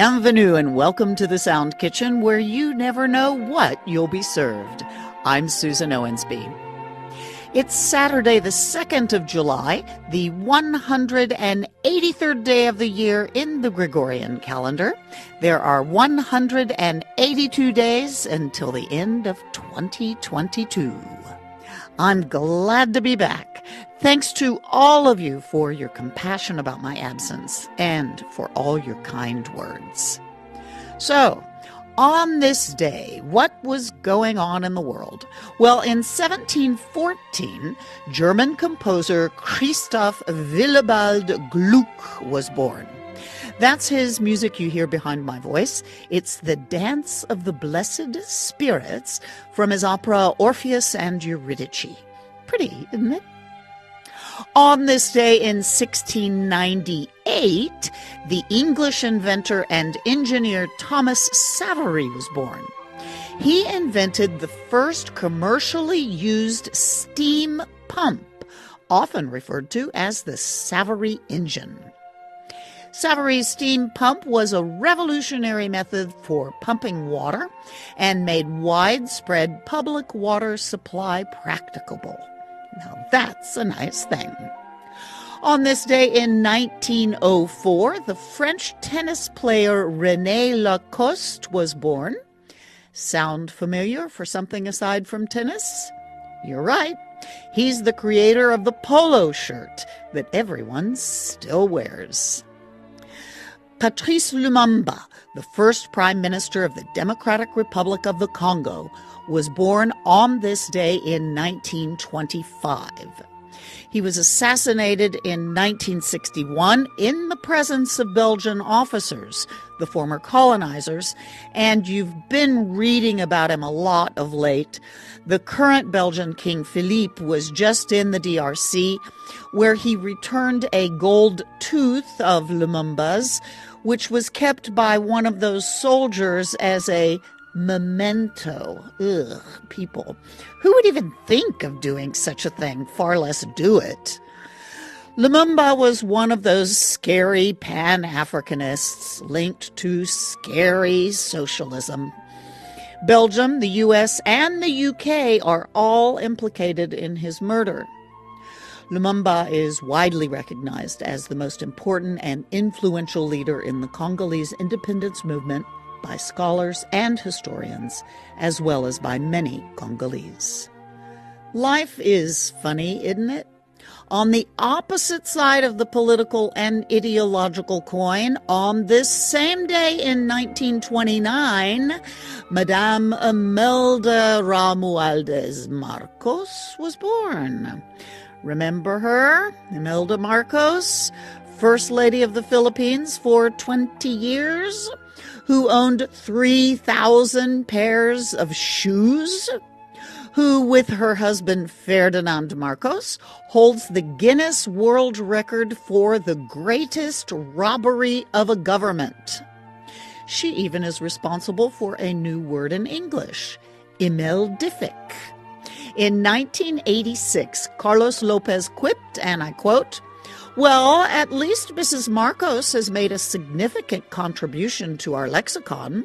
Bienvenue and welcome to the Sound Kitchen where you never know what you'll be served. I'm Susan Owensby. It's Saturday, the 2nd of July, the 183rd day of the year in the Gregorian calendar. There are 182 days until the end of 2022. I'm glad to be back. Thanks to all of you for your compassion about my absence and for all your kind words. So, on this day, what was going on in the world? Well, in 1714, German composer Christoph Willibald Gluck was born. That's his music you hear behind my voice. It's the Dance of the Blessed Spirits from his opera Orpheus and Eurydice. Pretty, isn't it? On this day in 1698, the English inventor and engineer Thomas Savery was born. He invented the first commercially used steam pump, often referred to as the Savery engine. Savery's steam pump was a revolutionary method for pumping water and made widespread public water supply practicable. Now that's a nice thing. On this day in 1904, the French tennis player Rene Lacoste was born. Sound familiar for something aside from tennis? You're right. He's the creator of the polo shirt that everyone still wears. Patrice Lumumba, the first prime minister of the Democratic Republic of the Congo, was born on this day in 1925. He was assassinated in 1961 in the presence of Belgian officers, the former colonizers, and you've been reading about him a lot of late. The current Belgian King Philippe was just in the DRC, where he returned a gold tooth of Lumumba's, which was kept by one of those soldiers as a memento. Ugh, people. Who would even think of doing such a thing, far less do it? Lumumba was one of those scary Pan Africanists linked to scary socialism. Belgium, the US, and the UK are all implicated in his murder. Lumumba is widely recognized as the most important and influential leader in the Congolese independence movement by scholars and historians, as well as by many Congolese. Life is funny, isn't it? On the opposite side of the political and ideological coin, on this same day in 1929, Madame Imelda Romualdez Marcos was born. Remember her? Imelda Marcos, First Lady of the Philippines for 20 years? who owned 3,000 pairs of shoes, who, with her husband Ferdinand Marcos, holds the Guinness World Record for the greatest robbery of a government. She even is responsible for a new word in English, imeldific. In 1986, Carlos Lopez quipped, and I quote, well, at least Mrs. Marcos has made a significant contribution to our lexicon.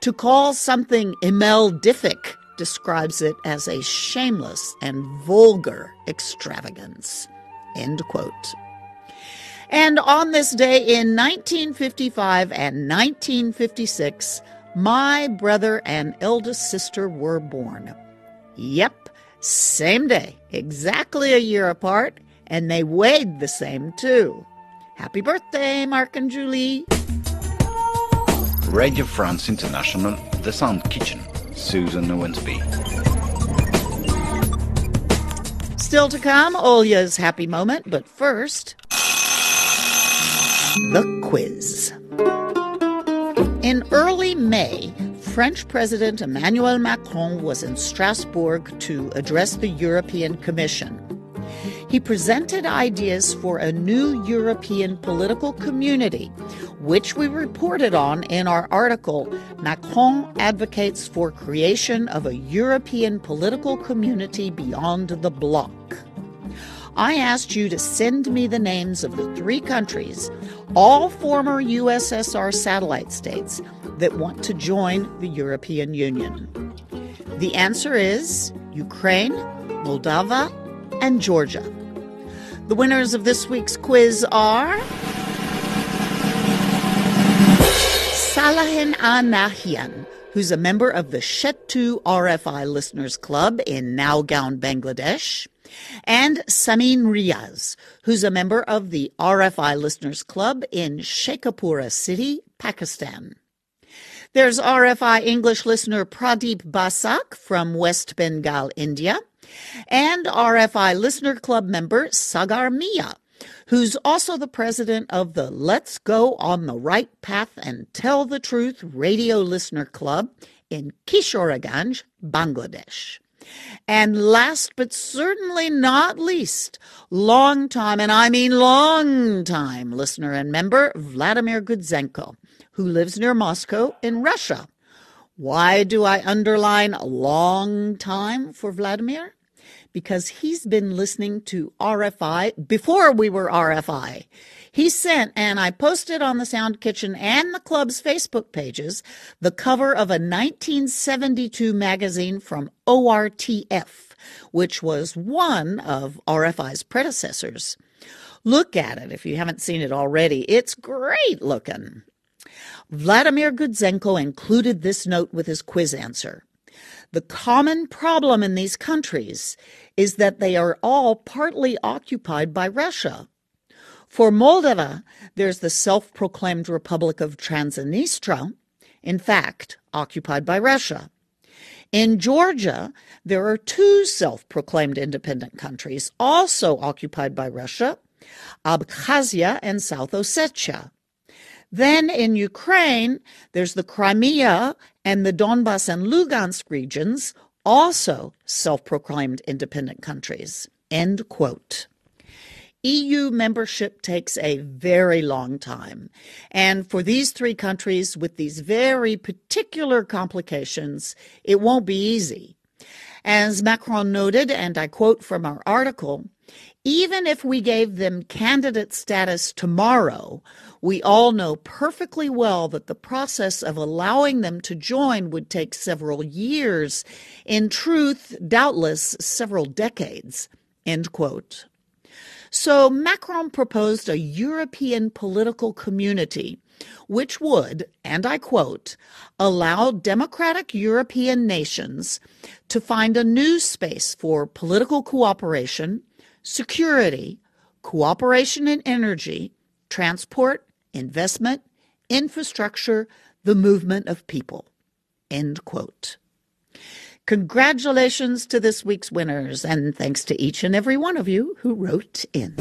To call something imeldific describes it as a shameless and vulgar extravagance. End quote. And on this day in 1955 and 1956, my brother and eldest sister were born. Yep, same day, exactly a year apart, and they weighed the same too. Happy birthday, Mark and Julie. Radio France International, The Sound Kitchen, Susan Owensby. Still to come, Olya's happy moment, but first, the quiz. In early May, French President Emmanuel Macron was in Strasbourg to address the European Commission. He presented ideas for a new European political community, which we reported on in our article Macron advocates for creation of a European political community beyond the bloc. I asked you to send me the names of the three countries, all former USSR satellite states, that want to join the European Union. The answer is Ukraine, Moldova, and Georgia. The winners of this week's quiz are Salahin Anahian, who's a member of the Shetu RFI Listeners Club in Naugaon, Bangladesh, and Samin Riaz, who's a member of the RFI Listeners Club in Sheikhupura City, Pakistan. There's RFI English listener Pradeep Basak from West Bengal, India and RFI Listener Club member Sagar Mia, who's also the president of the Let's Go on the Right Path and Tell the Truth Radio Listener Club in Kishoreganj, Bangladesh. And last but certainly not least, long time, and I mean long time listener and member Vladimir Gudzenko, who lives near Moscow in Russia. Why do I underline a long time for Vladimir? Because he's been listening to RFI before we were RFI. He sent, and I posted on the Sound Kitchen and the club's Facebook pages, the cover of a 1972 magazine from ORTF, which was one of RFI's predecessors. Look at it if you haven't seen it already. It's great looking. Vladimir Gudzenko included this note with his quiz answer. The common problem in these countries is that they are all partly occupied by Russia. For Moldova, there's the self proclaimed Republic of Transnistria, in fact, occupied by Russia. In Georgia, there are two self proclaimed independent countries, also occupied by Russia Abkhazia and South Ossetia. Then in Ukraine, there's the Crimea and the Donbas and Lugansk regions, also self proclaimed independent countries. End quote. EU membership takes a very long time. And for these three countries with these very particular complications, it won't be easy. As Macron noted, and I quote from our article, even if we gave them candidate status tomorrow, we all know perfectly well that the process of allowing them to join would take several years, in truth, doubtless several decades. End quote. So Macron proposed a European political community which would, and I quote, allow democratic European nations to find a new space for political cooperation security, cooperation in energy, transport, investment, infrastructure, the movement of people. End quote. Congratulations to this week's winners, and thanks to each and every one of you who wrote in.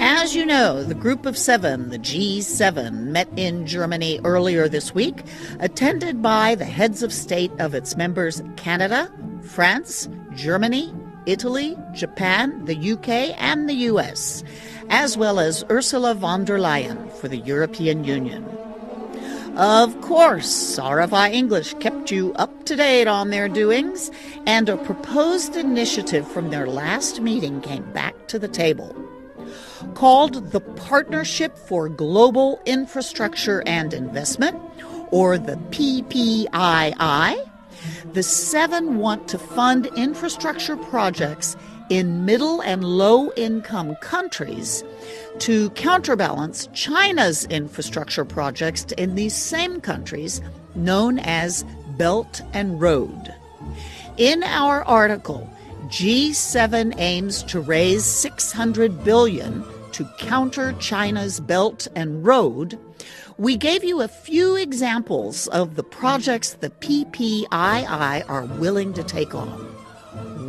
As you know, the Group of Seven, the G7, met in Germany earlier this week, attended by the heads of state of its members Canada, France, Germany, Italy, Japan, the UK, and the US, as well as Ursula von der Leyen for the European Union. Of course, RFI English kept you up to date on their doings, and a proposed initiative from their last meeting came back to the table. Called the Partnership for Global Infrastructure and Investment, or the PGII, the seven want to fund infrastructure projects in middle and low income countries to counterbalance China's infrastructure projects in these same countries, known as Belt and Road. In our article, G7 aims to raise 600 billion to counter China's Belt and Road we gave you a few examples of the projects the PGII are willing to take on.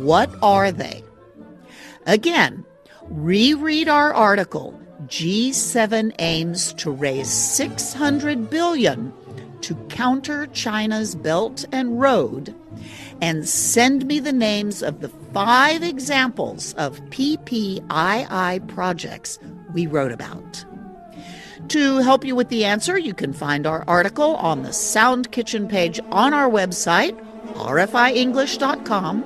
What are they? Again, reread our article, G7 aims to raise 600 billion to counter China's Belt and Road and send me the names of the five examples of PGII projects we wrote about. To help you with the answer, you can find our article on the Sound Kitchen page on our website, rfienglish.com.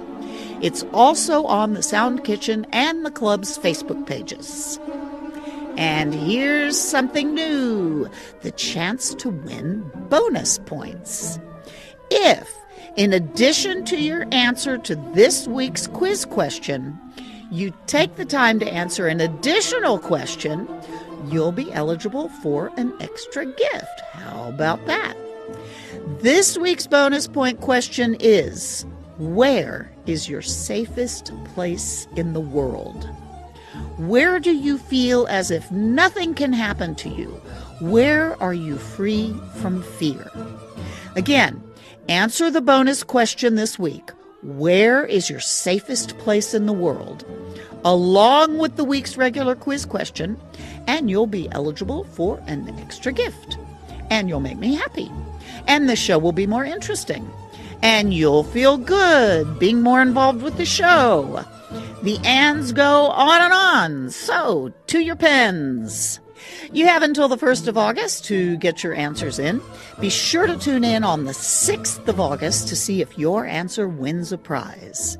It's also on the Sound Kitchen and the club's Facebook pages. And here's something new the chance to win bonus points. If, in addition to your answer to this week's quiz question, you take the time to answer an additional question, you'll be eligible for an extra gift. How about that? This week's bonus point question is Where is your safest place in the world? Where do you feel as if nothing can happen to you? Where are you free from fear? Again, answer the bonus question this week Where is your safest place in the world? Along with the week's regular quiz question, and you'll be eligible for an extra gift. And you'll make me happy. And the show will be more interesting. And you'll feel good being more involved with the show. The ands go on and on, so to your pens. You have until the 1st of August to get your answers in. Be sure to tune in on the 6th of August to see if your answer wins a prize.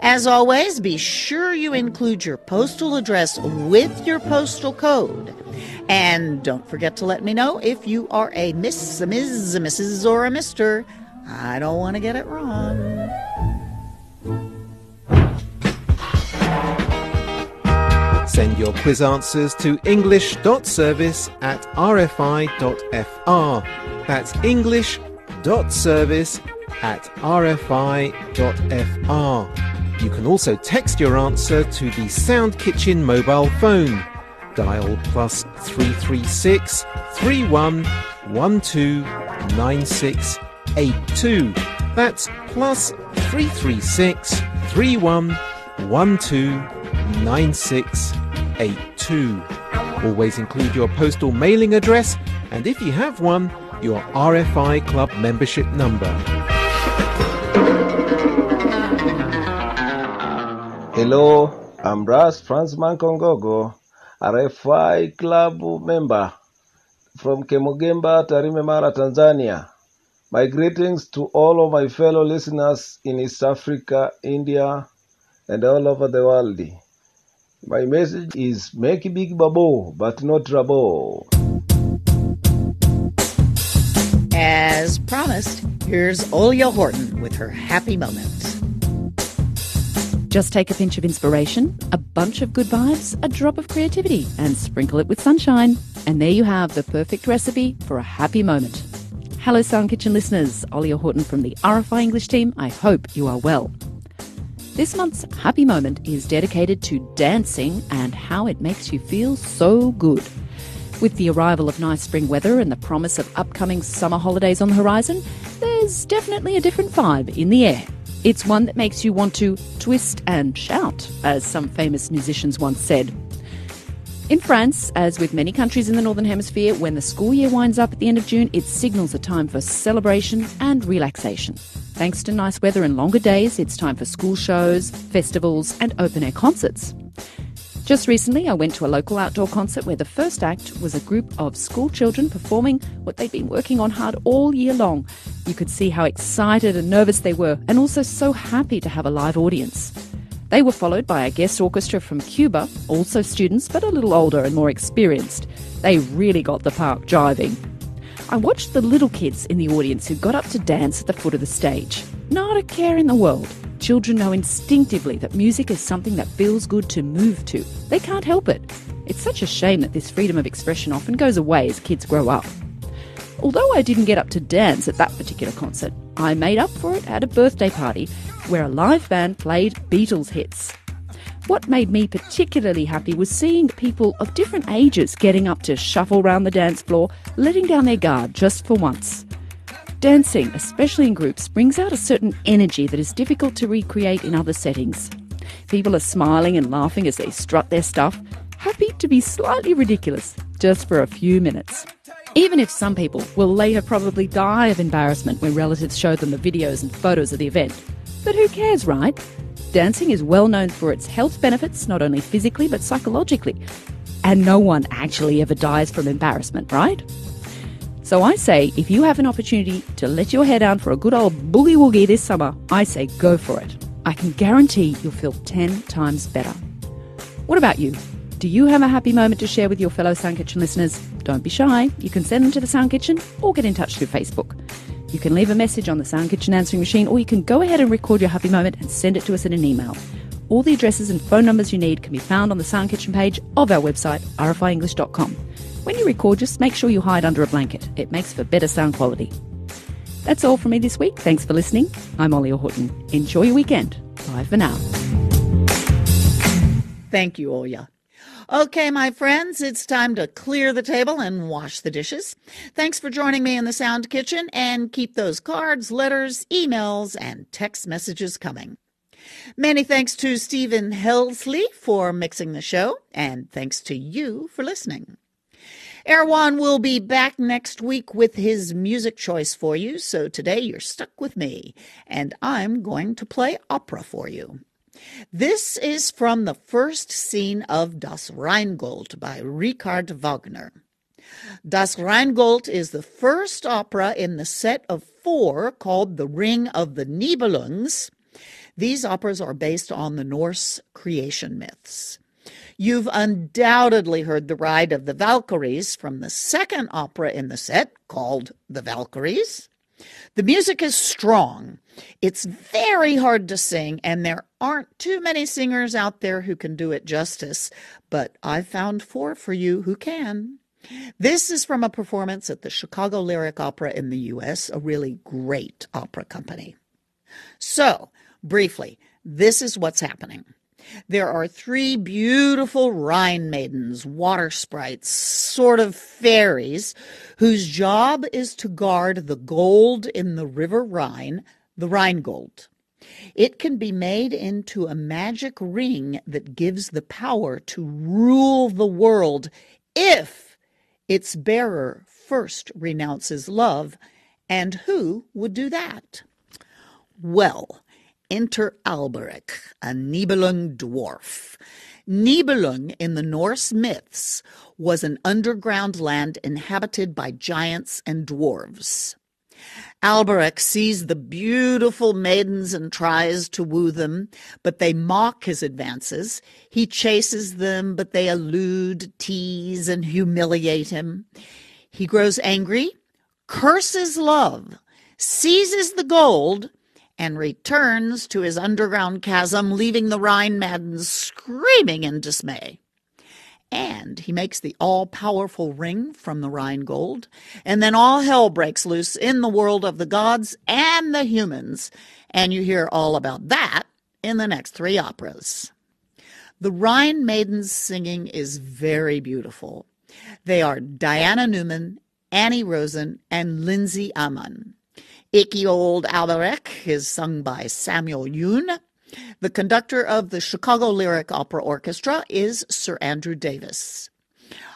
As always, be sure you include your postal address with your postal code. And don't forget to let me know if you are a Miss, a Ms., a Mrs., or a Mister. I don't want to get it wrong. Send your quiz answers to english.service at rfi.fr. That's english.service at rfi.fr. You can also text your answer to the Sound Kitchen mobile phone. Dial plus 336 31 12 9682. That's plus 336 31 12 9682. Always include your postal mailing address and if you have one, your RFI Club membership number. Hello, I'm Ras Franzman Kongogo, RFI Club member from Kemugemba, Tarime Mara, Tanzania. My greetings to all of my fellow listeners in East Africa, India, and all over the world. My message is make big babo, but not trouble. As promised, here's Olya Horton with her happy moment. Just take a pinch of inspiration, a bunch of good vibes, a drop of creativity, and sprinkle it with sunshine. And there you have the perfect recipe for a happy moment. Hello, Sound Kitchen listeners. Olia Horton from the RFI English team. I hope you are well. This month's happy moment is dedicated to dancing and how it makes you feel so good. With the arrival of nice spring weather and the promise of upcoming summer holidays on the horizon, there's definitely a different vibe in the air. It's one that makes you want to twist and shout, as some famous musicians once said. In France, as with many countries in the Northern Hemisphere, when the school year winds up at the end of June, it signals a time for celebration and relaxation. Thanks to nice weather and longer days, it's time for school shows, festivals, and open air concerts. Just recently, I went to a local outdoor concert where the first act was a group of school children performing what they'd been working on hard all year long. You could see how excited and nervous they were, and also so happy to have a live audience. They were followed by a guest orchestra from Cuba, also students but a little older and more experienced. They really got the park jiving. I watched the little kids in the audience who got up to dance at the foot of the stage. Not a care in the world. Children know instinctively that music is something that feels good to move to. They can't help it. It's such a shame that this freedom of expression often goes away as kids grow up. Although I didn't get up to dance at that particular concert, I made up for it at a birthday party where a live band played Beatles hits. What made me particularly happy was seeing people of different ages getting up to shuffle round the dance floor, letting down their guard just for once. Dancing, especially in groups, brings out a certain energy that is difficult to recreate in other settings. People are smiling and laughing as they strut their stuff, happy to be slightly ridiculous just for a few minutes. Even if some people will later probably die of embarrassment when relatives show them the videos and photos of the event. But who cares, right? Dancing is well known for its health benefits, not only physically but psychologically. And no one actually ever dies from embarrassment, right? So I say, if you have an opportunity to let your hair down for a good old boogie woogie this summer, I say go for it. I can guarantee you'll feel 10 times better. What about you? Do you have a happy moment to share with your fellow Sound Kitchen listeners? Don't be shy. You can send them to the Sound Kitchen or get in touch through Facebook. You can leave a message on the Sound Kitchen answering machine or you can go ahead and record your happy moment and send it to us in an email. All the addresses and phone numbers you need can be found on the Sound Kitchen page of our website, rfienglish.com. When you record, just make sure you hide under a blanket. It makes for better sound quality. That's all from me this week. Thanks for listening. I'm Ollie Horton. Enjoy your weekend. Bye for now. Thank you, Oya. Okay, my friends, it's time to clear the table and wash the dishes. Thanks for joining me in the Sound Kitchen and keep those cards, letters, emails, and text messages coming. Many thanks to Stephen Helsley for mixing the show, and thanks to you for listening. Erwan will be back next week with his music choice for you, so today you're stuck with me, and I'm going to play opera for you. This is from the first scene of Das Rheingold by Richard Wagner. Das Rheingold is the first opera in the set of four called The Ring of the Nibelungs. These operas are based on the Norse creation myths. You've undoubtedly heard The Ride of the Valkyries from the second opera in the set called The Valkyries. The music is strong. It's very hard to sing, and there aren't too many singers out there who can do it justice, but I've found four for you who can. This is from a performance at the Chicago Lyric Opera in the U.S., a really great opera company. So, briefly, this is what's happening. There are three beautiful Rhine maidens, water sprites, sort of fairies, whose job is to guard the gold in the river Rhine, the Rheingold. It can be made into a magic ring that gives the power to rule the world if its bearer first renounces love. And who would do that? Well, enter Alberich, a Nibelung dwarf. Nibelung in the Norse myths was an underground land inhabited by giants and dwarves. Alberich sees the beautiful maidens and tries to woo them, but they mock his advances. He chases them, but they elude, tease, and humiliate him. He grows angry, curses love, seizes the gold, and returns to his underground chasm, leaving the Rhine maidens screaming in dismay. And he makes the all powerful ring from the Rhine gold, and then all hell breaks loose in the world of the gods and the humans. And you hear all about that in the next three operas. The Rhine maidens' singing is very beautiful. They are Diana Newman, Annie Rosen, and Lindsay Amann. Icky Old Alberich is sung by Samuel Yoon. The conductor of the Chicago Lyric Opera Orchestra is Sir Andrew Davis.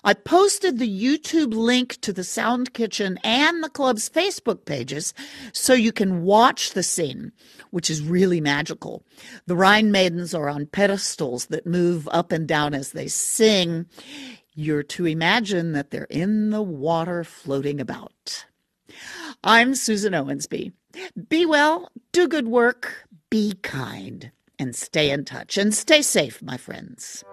I posted the YouTube link to the Sound Kitchen and the club's Facebook pages so you can watch the scene, which is really magical. The Rhine maidens are on pedestals that move up and down as they sing. You're to imagine that they're in the water floating about. I'm Susan Owensby. Be well, do good work, be kind, and stay in touch. And stay safe, my friends.